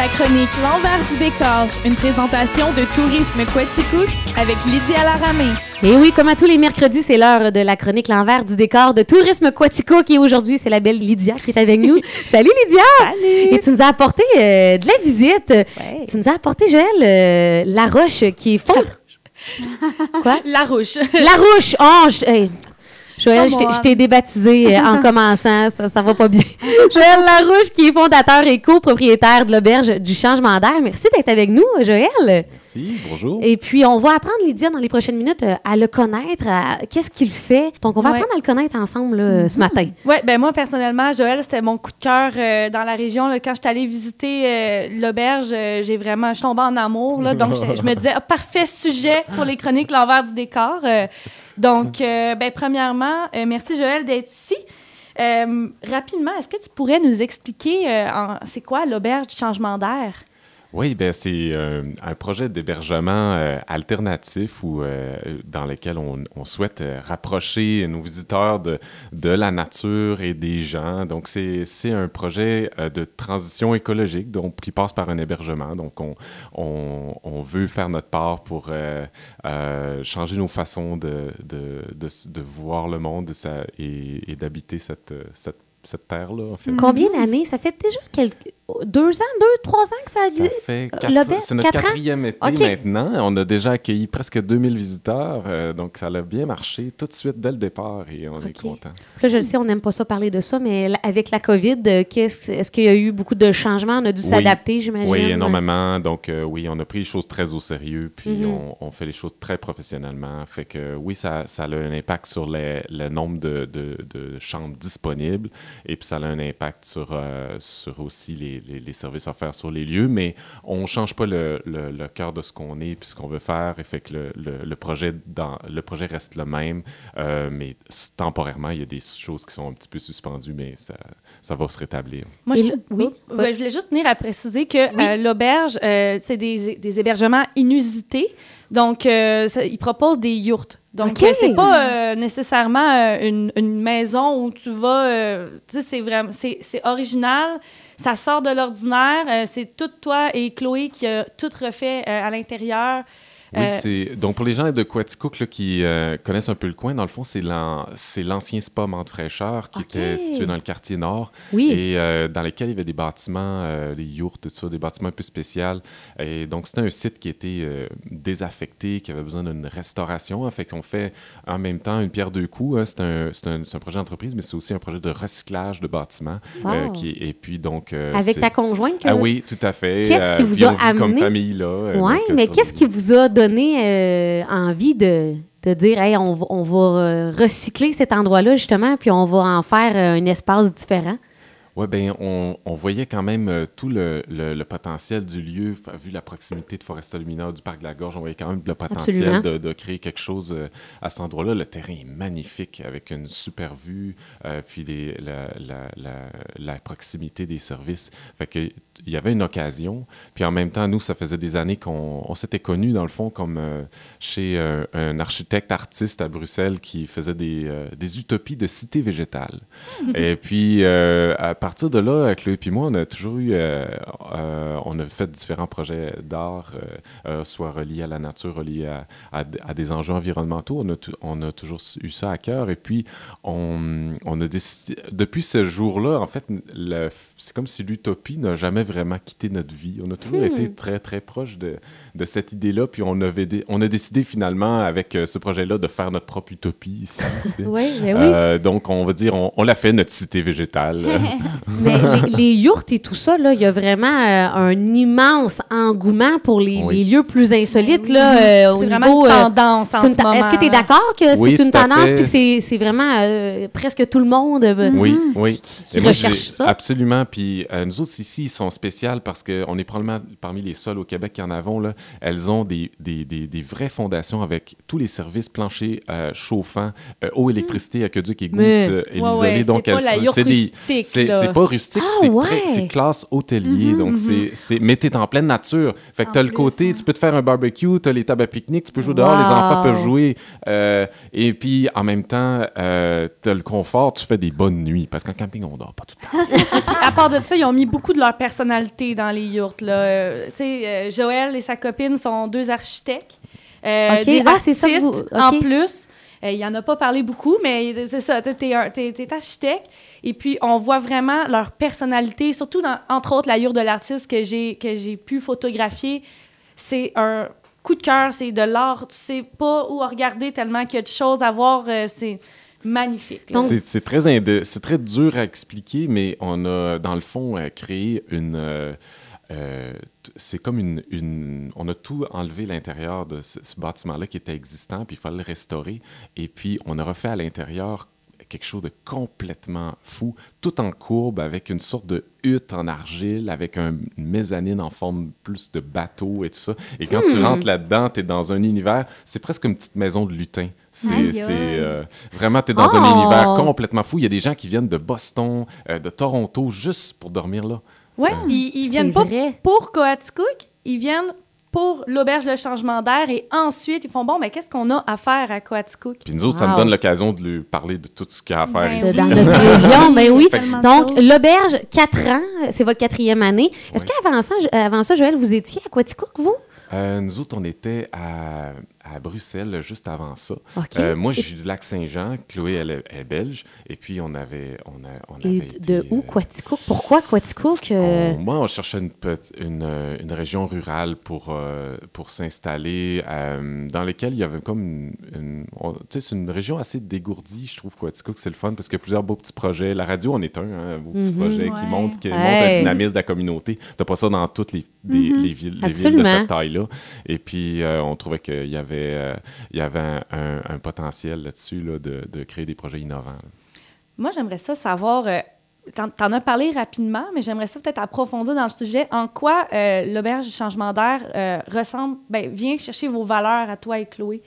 La chronique L'envers du décor, une présentation de Tourisme Quaticook avec Lydia Laramé. Et oui, comme à tous les mercredis, c'est l'heure de la chronique L'envers du décor de Tourisme Quaticook. Et aujourd'hui, c'est la belle Lydia qui est avec nous. Salut Lydia! Salut! Et tu nous as apporté euh, de la visite. Tu nous as apporté, Joël, euh, la roche qui est fond. Quoi? La rouche. La rouche! Oh, je- hey. Joël, je t'ai- débaptisé euh, en commençant, ça, ça va pas bien. Joël Larouche, qui est fondateur et copropriétaire de l'auberge du changement d'air. Merci d'être avec nous, Joël. Merci, bonjour. Et puis, on va apprendre, Lydia, dans les prochaines minutes, euh, à le connaître, à qu'est-ce qu'il fait. Donc, on va Ouais. apprendre à le connaître ensemble là, ce matin. Oui, ben moi, personnellement, Joël, c'était mon coup de cœur euh, dans la région. là. Quand je suis allée visiter euh, l'auberge, j'ai vraiment, je suis tombée en amour. Là, donc, je, me disais, ah, parfait sujet pour les chroniques L'envers du décor. Euh, donc, euh, ben, premièrement, euh, merci Joël d'être ici. Euh, rapidement, est-ce que tu pourrais nous expliquer c'est quoi l'auberge du changement d'air? Oui, ben c'est euh, un projet d'hébergement euh, alternatif où, euh, dans lequel on, souhaite rapprocher nos visiteurs de, la nature et des gens. Donc, c'est un projet de transition écologique donc, qui passe par un hébergement. Donc, on, on, veut faire notre part pour changer nos façons de, de, de, voir le monde et, d'habiter cette, cette, terre-là. Combien d'années? Ça fait déjà quelques... deux ans, deux, trois ans que ça a Ça dit? fait Euh, quatre- c'est notre quatre ans? quatrième été maintenant. On a déjà accueilli presque 2000 visiteurs, euh, donc ça a bien marché tout de suite dès le départ et on est content. Là, je le sais, on n'aime pas ça parler de ça, mais avec la COVID, euh, est-ce qu'il y a eu beaucoup de changements? On a dû Oui. s'adapter, j'imagine. Oui, énormément. Donc euh, oui, on a pris les choses très au sérieux, puis Mhm. on, on fait les choses très professionnellement. Fait que oui, ça, ça a un impact sur les- le nombre de, de- de chambres disponibles et puis ça a un impact sur, euh, sur aussi les, les- les services offerts sur les lieux, mais on ne change pas le, le- le cœur de ce qu'on est puis ce qu'on veut faire. Et fait que le, le- le projet, dans, le projet reste le même, euh, mais temporairement, il y a des choses qui sont un petit peu suspendues, mais ça, ça va se rétablir. Moi, je, oui. Oh, je voulais juste tenir à préciser que euh, l'auberge, euh, c'est des, des hébergements inusités. Donc, euh, ça- ils proposent des yurts. Donc, OK. euh, c'est pas euh, nécessairement euh, une, une maison où tu vas. euh, tu sais, c'est vraiment. C'est original. Ça sort de l'ordinaire. euh, c'est tout toi et Chloé qui a tout refait euh, à l'intérieur. Oui, Euh, c'est donc pour les gens de Quaticook là, qui euh, connaissent un peu le coin, dans le fond, c'est l'an- c'est l'ancien spa Mante Fraîcheur qui était situé dans le quartier nord Oui. et euh, dans lequel il y avait des bâtiments, les yurts, tout ça, des bâtiments un peu spéciaux. Et donc, c'était un site qui était désaffecté, qui avait besoin d'une restauration. En fait, qu'on fait en même temps une pierre deux coups. hein. C'est un, projet d'entreprise, mais c'est aussi un projet de recyclage de bâtiments. Wow. qui, et puis, donc... Avec ta conjointe? Ah oui, tout à fait. Qu'est-ce qui vous a vit comme amené- famille, là. Oui, mais qu'est-ce qui vous a donné euh, envie de, dire, on, va- on va euh, recycler cet endroit-là, justement, puis on va en faire euh, un espace différent? Oui, bien, on, on voyait quand même euh, tout le, le- le potentiel du lieu, vu la proximité de Foresta Lumina, du Parc de la Gorge, on voyait quand même le potentiel de, de créer quelque chose euh, à cet endroit-là. Le terrain est magnifique, avec une super vue, euh, puis des- la, la- la- la proximité des services. Fait que il y avait une occasion. Puis en même temps, nous, ça faisait des années qu'on on s'était connus, dans le fond, comme euh, chez euh, un architecte artiste à Bruxelles qui faisait des, des utopies de cité végétale. et puis, à partir de là, Chloé et moi, on a toujours eu... euh, euh, on a fait différents projets d'art, euh, euh, soit reliés à la nature, reliés à, à- à des enjeux environnementaux. On a, tou- on a toujours eu ça à cœur. Et puis, on, on a décidé... Depuis ce jour-là, en fait, c'est comme si l'utopie n'a jamais vraiment quitté notre vie. On a toujours Hmm. été très, très proche de, de cette idée-là. Puis on, avait dé- on a décidé finalement, avec euh, ce projet-là, de faire notre propre utopie ici. sais. Oui, oui. Euh, donc, on va dire, on, on l'a fait, notre cité végétale. Mais les, les yurts et tout ça, là, il y a vraiment euh, un immense engouement pour les, Oui. les lieux plus insolites là, euh, au c'est vraiment niveau. une euh, tendance c'est en une ce ta- moment. Est-ce que tu es d'accord que Oui, c'est une tendance puis que c'est- c'est vraiment euh, presque tout le monde euh, Oui, oui. qui Et moi, recherche ça? Absolument. Puis euh, nous autres ici, ils sont spéciales parce qu'on est probablement parmi les seuls au Québec qui en avons. Là. Elles ont des, des, des, des vraies fondations avec tous les services planchers euh, chauffants, euh, eau, électricité, aqueduc, euh, et Ouais, l'isolé. ouais, Donc, c'est des- c'est c'est pas rustique, Ah, c'est ouais. très- c'est classe hôtelier. donc, c'est, c'est, mais t'es en pleine nature. Fait que t'as le côté, ouais. tu peux te faire un barbecue, t'as les tables à pique-nique, tu peux jouer dehors, les enfants peuvent jouer. euh, et puis, en même temps, euh, t'as le confort, tu fais des bonnes nuits. Parce qu'en camping, on dort pas tout le temps. À part de ça, ils ont mis beaucoup de leur personnalité dans les yurts. Là. Euh, tu sais, euh, Joël et sa copine sont deux architectes. Euh. Des Ah, ça artistes en plus. Euh, il en a pas parlé beaucoup, mais c'est ça, t'es, t'es, un- t'es- t'es architecte. Et puis, on voit vraiment leur personnalité, surtout, dans, entre autres, la yurte de l'artiste que j'ai, que j'ai pu photographier. C'est un coup de cœur, c'est de l'art. Tu sais pas où regarder tellement qu'il y a de choses à voir. euh, c'est magnifique. C'est, très c'est très dur à expliquer, mais on a, dans le fond, euh, créé une. euh, euh, c'est comme une, une- On a tout enlevé l'intérieur de ce, ce bâtiment-là qui était existant, puis il fallait le restaurer. Et puis, on a refait à l'intérieur quelque chose de complètement fou, tout en courbe, avec une sorte de hutte en argile, avec un, une mezzanine en forme plus de bateau et tout ça. Et quand tu rentres là-dedans, tu es dans un univers, c'est presque une petite maison de lutin. C'est euh, vraiment, tu es dans un Oh! univers complètement fou. Il y a des gens qui viennent de Boston, euh, de Toronto, juste pour dormir là. Ouais, ils, ils viennent pas vrai. pour Coaticook, ils viennent pour l'auberge de changement d'air et ensuite ils font bon, mais qu'est-ce qu'on a à faire à Coaticook? Puis nous autres, ça me Wow. donne l'occasion de lui parler de tout ce qu'il y a à faire Ben ici. Dans notre région, ben oui. Donc, l'auberge, 4 ans, c'est votre quatrième année. Est-ce Oui. qu'avant ça, avant ça, Joël, vous étiez à Quaticook, vous? Euh, nous autres, on était à, à Bruxelles juste avant ça. Euh, moi, je suis du lac Saint-Jean. Chloé, elle est, elle est belge. Et puis, on avait. On a, on Et avait de été, où, euh, Quaticook? Pourquoi Quaticook? euh, on- moi, on cherchait une, euh, une région rurale pour, euh, pour s'installer, euh, dans laquelle il y avait comme une. tu sais, c'est une région assez dégourdie, je trouve, Quaticook, c'est le fun, parce qu'il y a plusieurs beaux petits projets. La radio en est un, hein, un beau petit Mhm. projet qui montre, qui Hey. montre le dynamisme de la communauté. Tu pas ça dans toutes les, des- les villes, les villes de cette taille-là. Et puis, euh, on trouvait qu'il y avait, euh, il y avait un, un- un potentiel là-dessus là, de, de créer des projets innovants. là. Moi, j'aimerais ça savoir. euh, T'en t'en as parlé rapidement, mais j'aimerais ça peut-être approfondir dans le sujet. En quoi euh, l'auberge du changement d'air euh, ressemble, ben, vient chercher vos valeurs à toi et Chloé?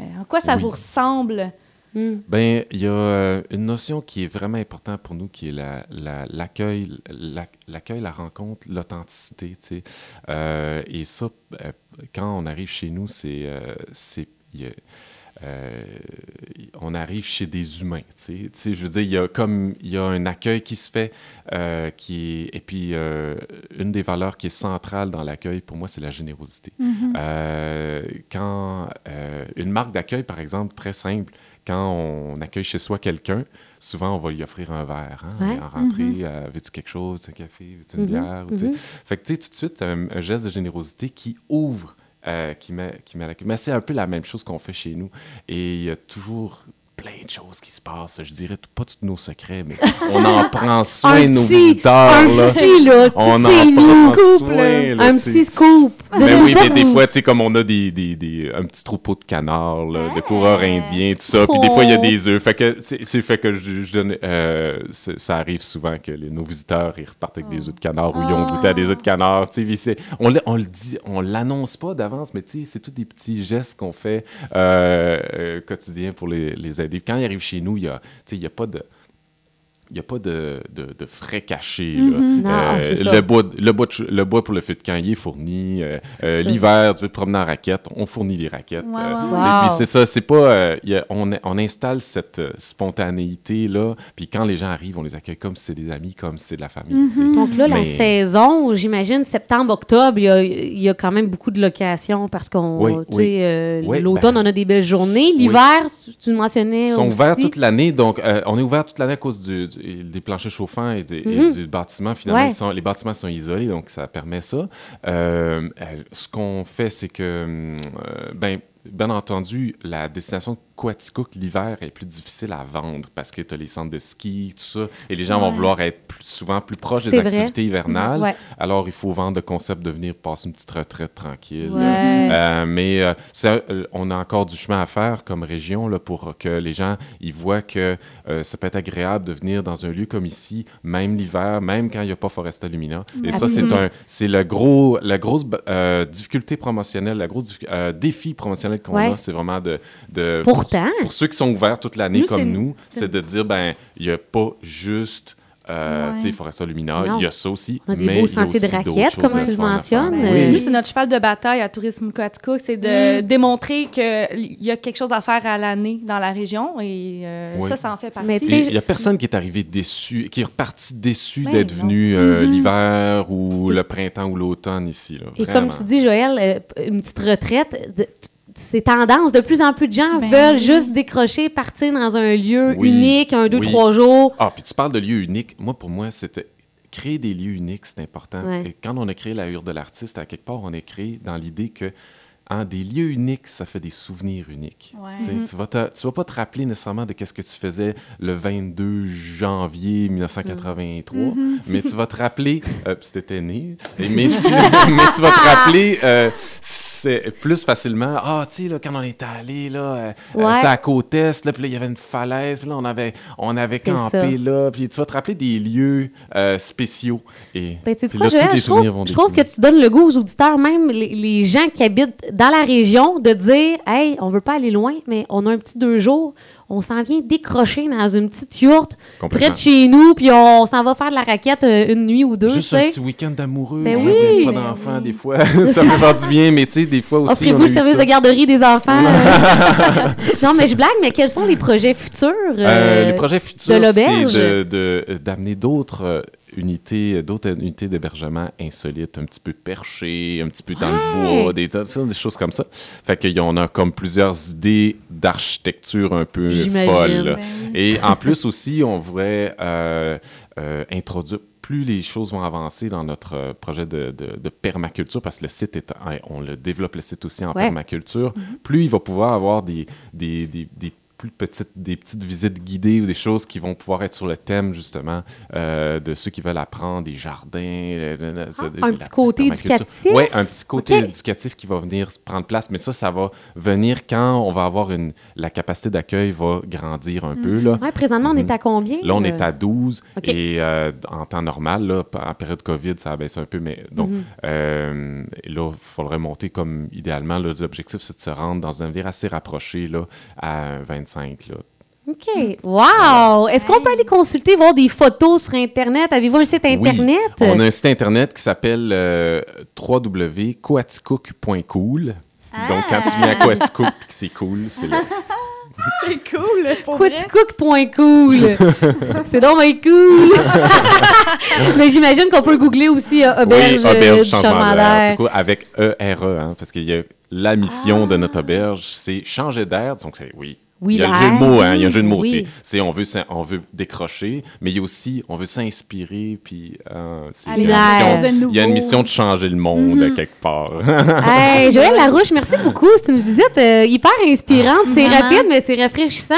Euh, en quoi ça Oui. vous ressemble? Hmm. Ben, il y a euh, une notion qui est vraiment importante pour nous, qui est la- la- l'accueil, la, l'accueil, la rencontre, l'authenticité, tu sais. Euh, et ça, euh, quand on arrive chez nous, c'est, euh, euh, on arrive chez des humains, tu sais. Tu sais, je veux dire, il y a comme, il y a un accueil qui se fait, euh, qui et puis euh, une des valeurs qui est centrale dans l'accueil, pour moi, c'est la générosité. Euh, quand une marque d'accueil, par exemple, très simple, quand on accueille chez soi quelqu'un, souvent on va lui offrir un verre. Hein, Ouais. En rentrée, euh, veux-tu quelque chose, un café, veux-tu une Mhm, bière? ou mhm. Fait que tu sais, tout de suite, un, un geste de générosité qui ouvre, euh, qui, met, qui met à l'accueil. Mais c'est un peu la même chose qu'on fait chez nous. Et il y a toujours plein de choses qui se passent. Je dirais pas tous nos secrets, mais on en prend soin nos petit- visiteurs. un là. petit, là, On en prend soin, là, Un petit scoop. Mais oui, mais des fois, tu sais, comme on a des, des, des- un petit troupeau de canards, là, de Ah, coureurs indiens, tout ça, puis des fois, il y a des œufs. Fait que c'est fait que je, je donne, euh, ça arrive souvent que les- nos visiteurs, ils repartent avec des œufs de canard ou ils ont goûté à des œufs de canard, tu sais, on, le- on le dit, on l'annonce pas d'avance, mais tu sais, c'est tous des petits gestes qu'on fait euh, euh, quotidiens pour les, les. Quand ils arrivent chez nous, il y a, a pas de... Il n'y a pas de, de- de frais cachés. là. Non, Euh, le, bois, le, bois de le bois pour le feu de camp, il est fourni. Euh, euh. L'hiver, tu veux te promener en raquette, on fournit des raquettes. Euh, Wow. C'est ça, c'est pas... euh, il y a- on, on installe cette spontanéité-là, puis quand les gens arrivent, on les accueille comme si c'est des amis, comme si c'est de la famille. sais. Donc là, la saison, j'imagine, septembre-octobre, il y a, il y a quand même beaucoup de locations parce qu'on, Oui, tu oui. sais, euh, Oui, l'automne, ben- on a des belles journées. L'hiver, tu- tu le mentionnais Ils sont aussi. ouverts toute l'année, donc euh, on est ouvert toute l'année à cause du- du- des planchers chauffants et, et Mhm. du bâtiment. Finalement, Ouais. ils sont- les bâtiments sont isolés, donc ça permet ça. Euh, euh, ce qu'on fait, c'est que, euh, ben, bien entendu, la destination de Quaticook l'hiver est plus difficile à vendre parce que tu as les centres de ski, tout ça, et les gens vont vouloir être plus- souvent plus proches des vrai. activités hivernales. Ouais. Alors, il faut vendre le concept de venir passer une petite retraite tranquille. Ouais. Euh, mais euh, ça, euh, on a encore du chemin à faire comme région là, pour que les gens ils voient que euh, ça peut être agréable de venir dans un lieu comme ici, même l'hiver, même quand il n'y a pas Foresta Lumina. Et ça, c'est un, c'est le gros, la grosse difficulté promotionnelle, la grosse défi promotionnel qu'on Ouais. a, c'est vraiment de, de Pourtant, pour ceux qui sont ouverts toute l'année Nous, comme c'est- nous, c'est- c'est de dire ben il n'y a pas juste euh, Ouais. tu sais, Foresta Lumina, il y a ça aussi. On a des mais beaux il y a sentiers de aussi d'autres raquettes, choses comme tu le mentionnes. Ben Euh, oui. Nous, c'est notre cheval de bataille à Tourisme Coaticook, c'est de démontrer qu'il y a quelque chose à faire à l'année dans la région et euh, Oui. ça, ça en fait partie. Mais tu Et sais, Il n'y a personne qui est arrivé déçu, qui est reparti déçu Ben d'être non. venu euh, Mm-hmm. l'hiver ou le printemps ou l'automne ici. Là, Et comme tu dis, Joël, euh, une petite retraite, de- c'est tendance. De plus en plus de gens Ben veulent juste décrocher, partir dans un lieu Oui. unique, un, deux, Oui. trois jours. Ah, puis tu parles de lieux uniques. Moi, pour moi, c'était créer des lieux uniques, c'est important. Ouais. Et quand on a créé la Hure de l'artiste, à quelque part, on a créé dans l'idée que hein, des lieux uniques, ça fait des souvenirs uniques. Ouais. Tu vas, te- tu vas pas te rappeler nécessairement de qu'est-ce que tu faisais le 22 janvier 1983, mais tu vas te rappeler, euh, t'étais né, et- mais, si- mais tu vas te rappeler euh, plus facilement, ah, tu sais, quand on était allé, là, euh, euh, Ouais. à Côte-Est, là, puis là, il y avait une falaise, puis là, on avait, on avait campé ça. là, puis tu vas te rappeler des lieux euh, spéciaux. Et Ben, quoi, tous Joël, les je trouve, souvenirs vont je trouve que tu donnes le goût aux auditeurs, même les, les gens qui habitent dans la région, de dire Hey, on veut pas aller loin, mais on a un petit deux jours, on s'en vient décrocher dans une petite yourte près de chez nous, puis on s'en va faire de la raquette euh, une nuit ou deux. Juste un petit week-end d'amoureux, Ben oui. pas d'enfants, oui. des fois, ça peut faire du bien, mais tu sais, des fois aussi, Offrez-vous le service ça. de garderie des enfants. euh. non, mais je blague, mais quels sont les projets futurs? Euh, euh, les projets futurs, c'est d'amener d'autres unités, d'autres unités d'hébergement insolites, un petit peu perchées, un petit peu dans le bois, des, choses comme ça. Fait qu'on a comme plusieurs idées d'architecture un peu folles. Ben. Et en plus aussi, on voudrait euh, euh, introduire plus les choses vont avancer dans notre euh, projet de, de- de permaculture, parce que le site est, on le développe le site aussi en Ouais. permaculture, plus il va pouvoir avoir des, des, des- des plus petites, des petites visites guidées ou des choses qui vont pouvoir être sur le thème, justement, euh, de ceux qui veulent apprendre, des jardins. euh, euh, euh, Ah, de- un petit côté éducatif? Oui, un petit côté éducatif qui va venir prendre place, mais ça, ça va venir quand on va avoir une... La capacité d'accueil va grandir un peu, là. Ouais, présentement, on est à combien? Là, on euh? est à 12 OK. et euh, en temps normal, là, en période COVID, ça baisse un peu, mais donc Mhm. euh, là, il faudrait monter comme idéalement. là, L'objectif, c'est de se rendre dans un navire assez rapproché là, à 25. Là. OK. Wow! Est-ce qu'on peut aller consulter, voir des photos sur Internet? Avez-vous un site Internet? Oui, on a un site internet qui s'appelle euh, www.coaticook.cool. Donc, quand tu viens à Coaticook, c'est cool, c'est là. C'est cool. Quaticook.cool. c'est donc cool. Mais j'imagine qu'on peut googler aussi euh, auberge, oui, auberge du changement d'air. d'air. tout cas, Avec ERE, hein, parce qu'il y a la mission de notre auberge, c'est changer d'air. Donc, c'est oui. Oui, il y a le jeu de mots, hein, il y a un jeu de mots. Oui. C'est, on, veut, on veut décrocher, mais il y a aussi, on veut s'inspirer, puis euh, il y a une mission- de nouveau. il y a une mission de changer le monde, à quelque part. Hey, Joël Larouche, merci beaucoup. C'est une visite euh, hyper inspirante. C'est rapide, mais c'est rafraîchissant.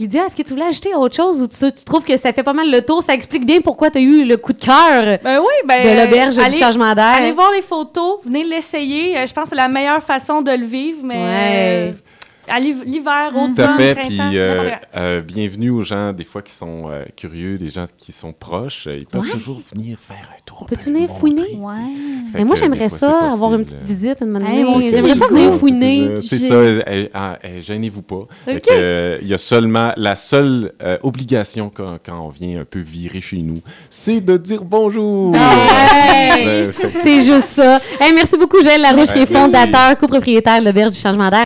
Lydia, est-ce que tu voulais ajouter autre chose ou tu, tu trouves que ça fait pas mal le tour? Ça explique bien pourquoi tu as eu le coup de cœur Ben oui, ben, de l'auberge du allez- changement d'air. Allez voir les photos, venez l'essayer. Euh, Je pense que c'est la meilleure façon de le vivre, mais Ouais. À l'hiv- l'hiver, automne, Tout à fait. Puis euh, euh, bienvenue aux gens, des fois, qui sont euh, curieux, des gens qui sont proches. Ils peuvent Ouais. toujours venir faire un tour. On peut-tu ben, venir fouiner? Ouais. Mais moi, j'aimerais ça, avoir une petite visite, une Hey, moi aussi, J'aimerais ça venir fouiner. C'est ça, euh, euh, euh, gênez-vous pas. Euh, Il y a seulement, la seule euh, obligation quand, quand on vient un peu virer chez nous, c'est de dire bonjour. Hey! Que- C'est juste ça. Hey, merci beaucoup, Joël Larouche, qui est fondateur, copropriétaire de l'Auberge du changement d'air.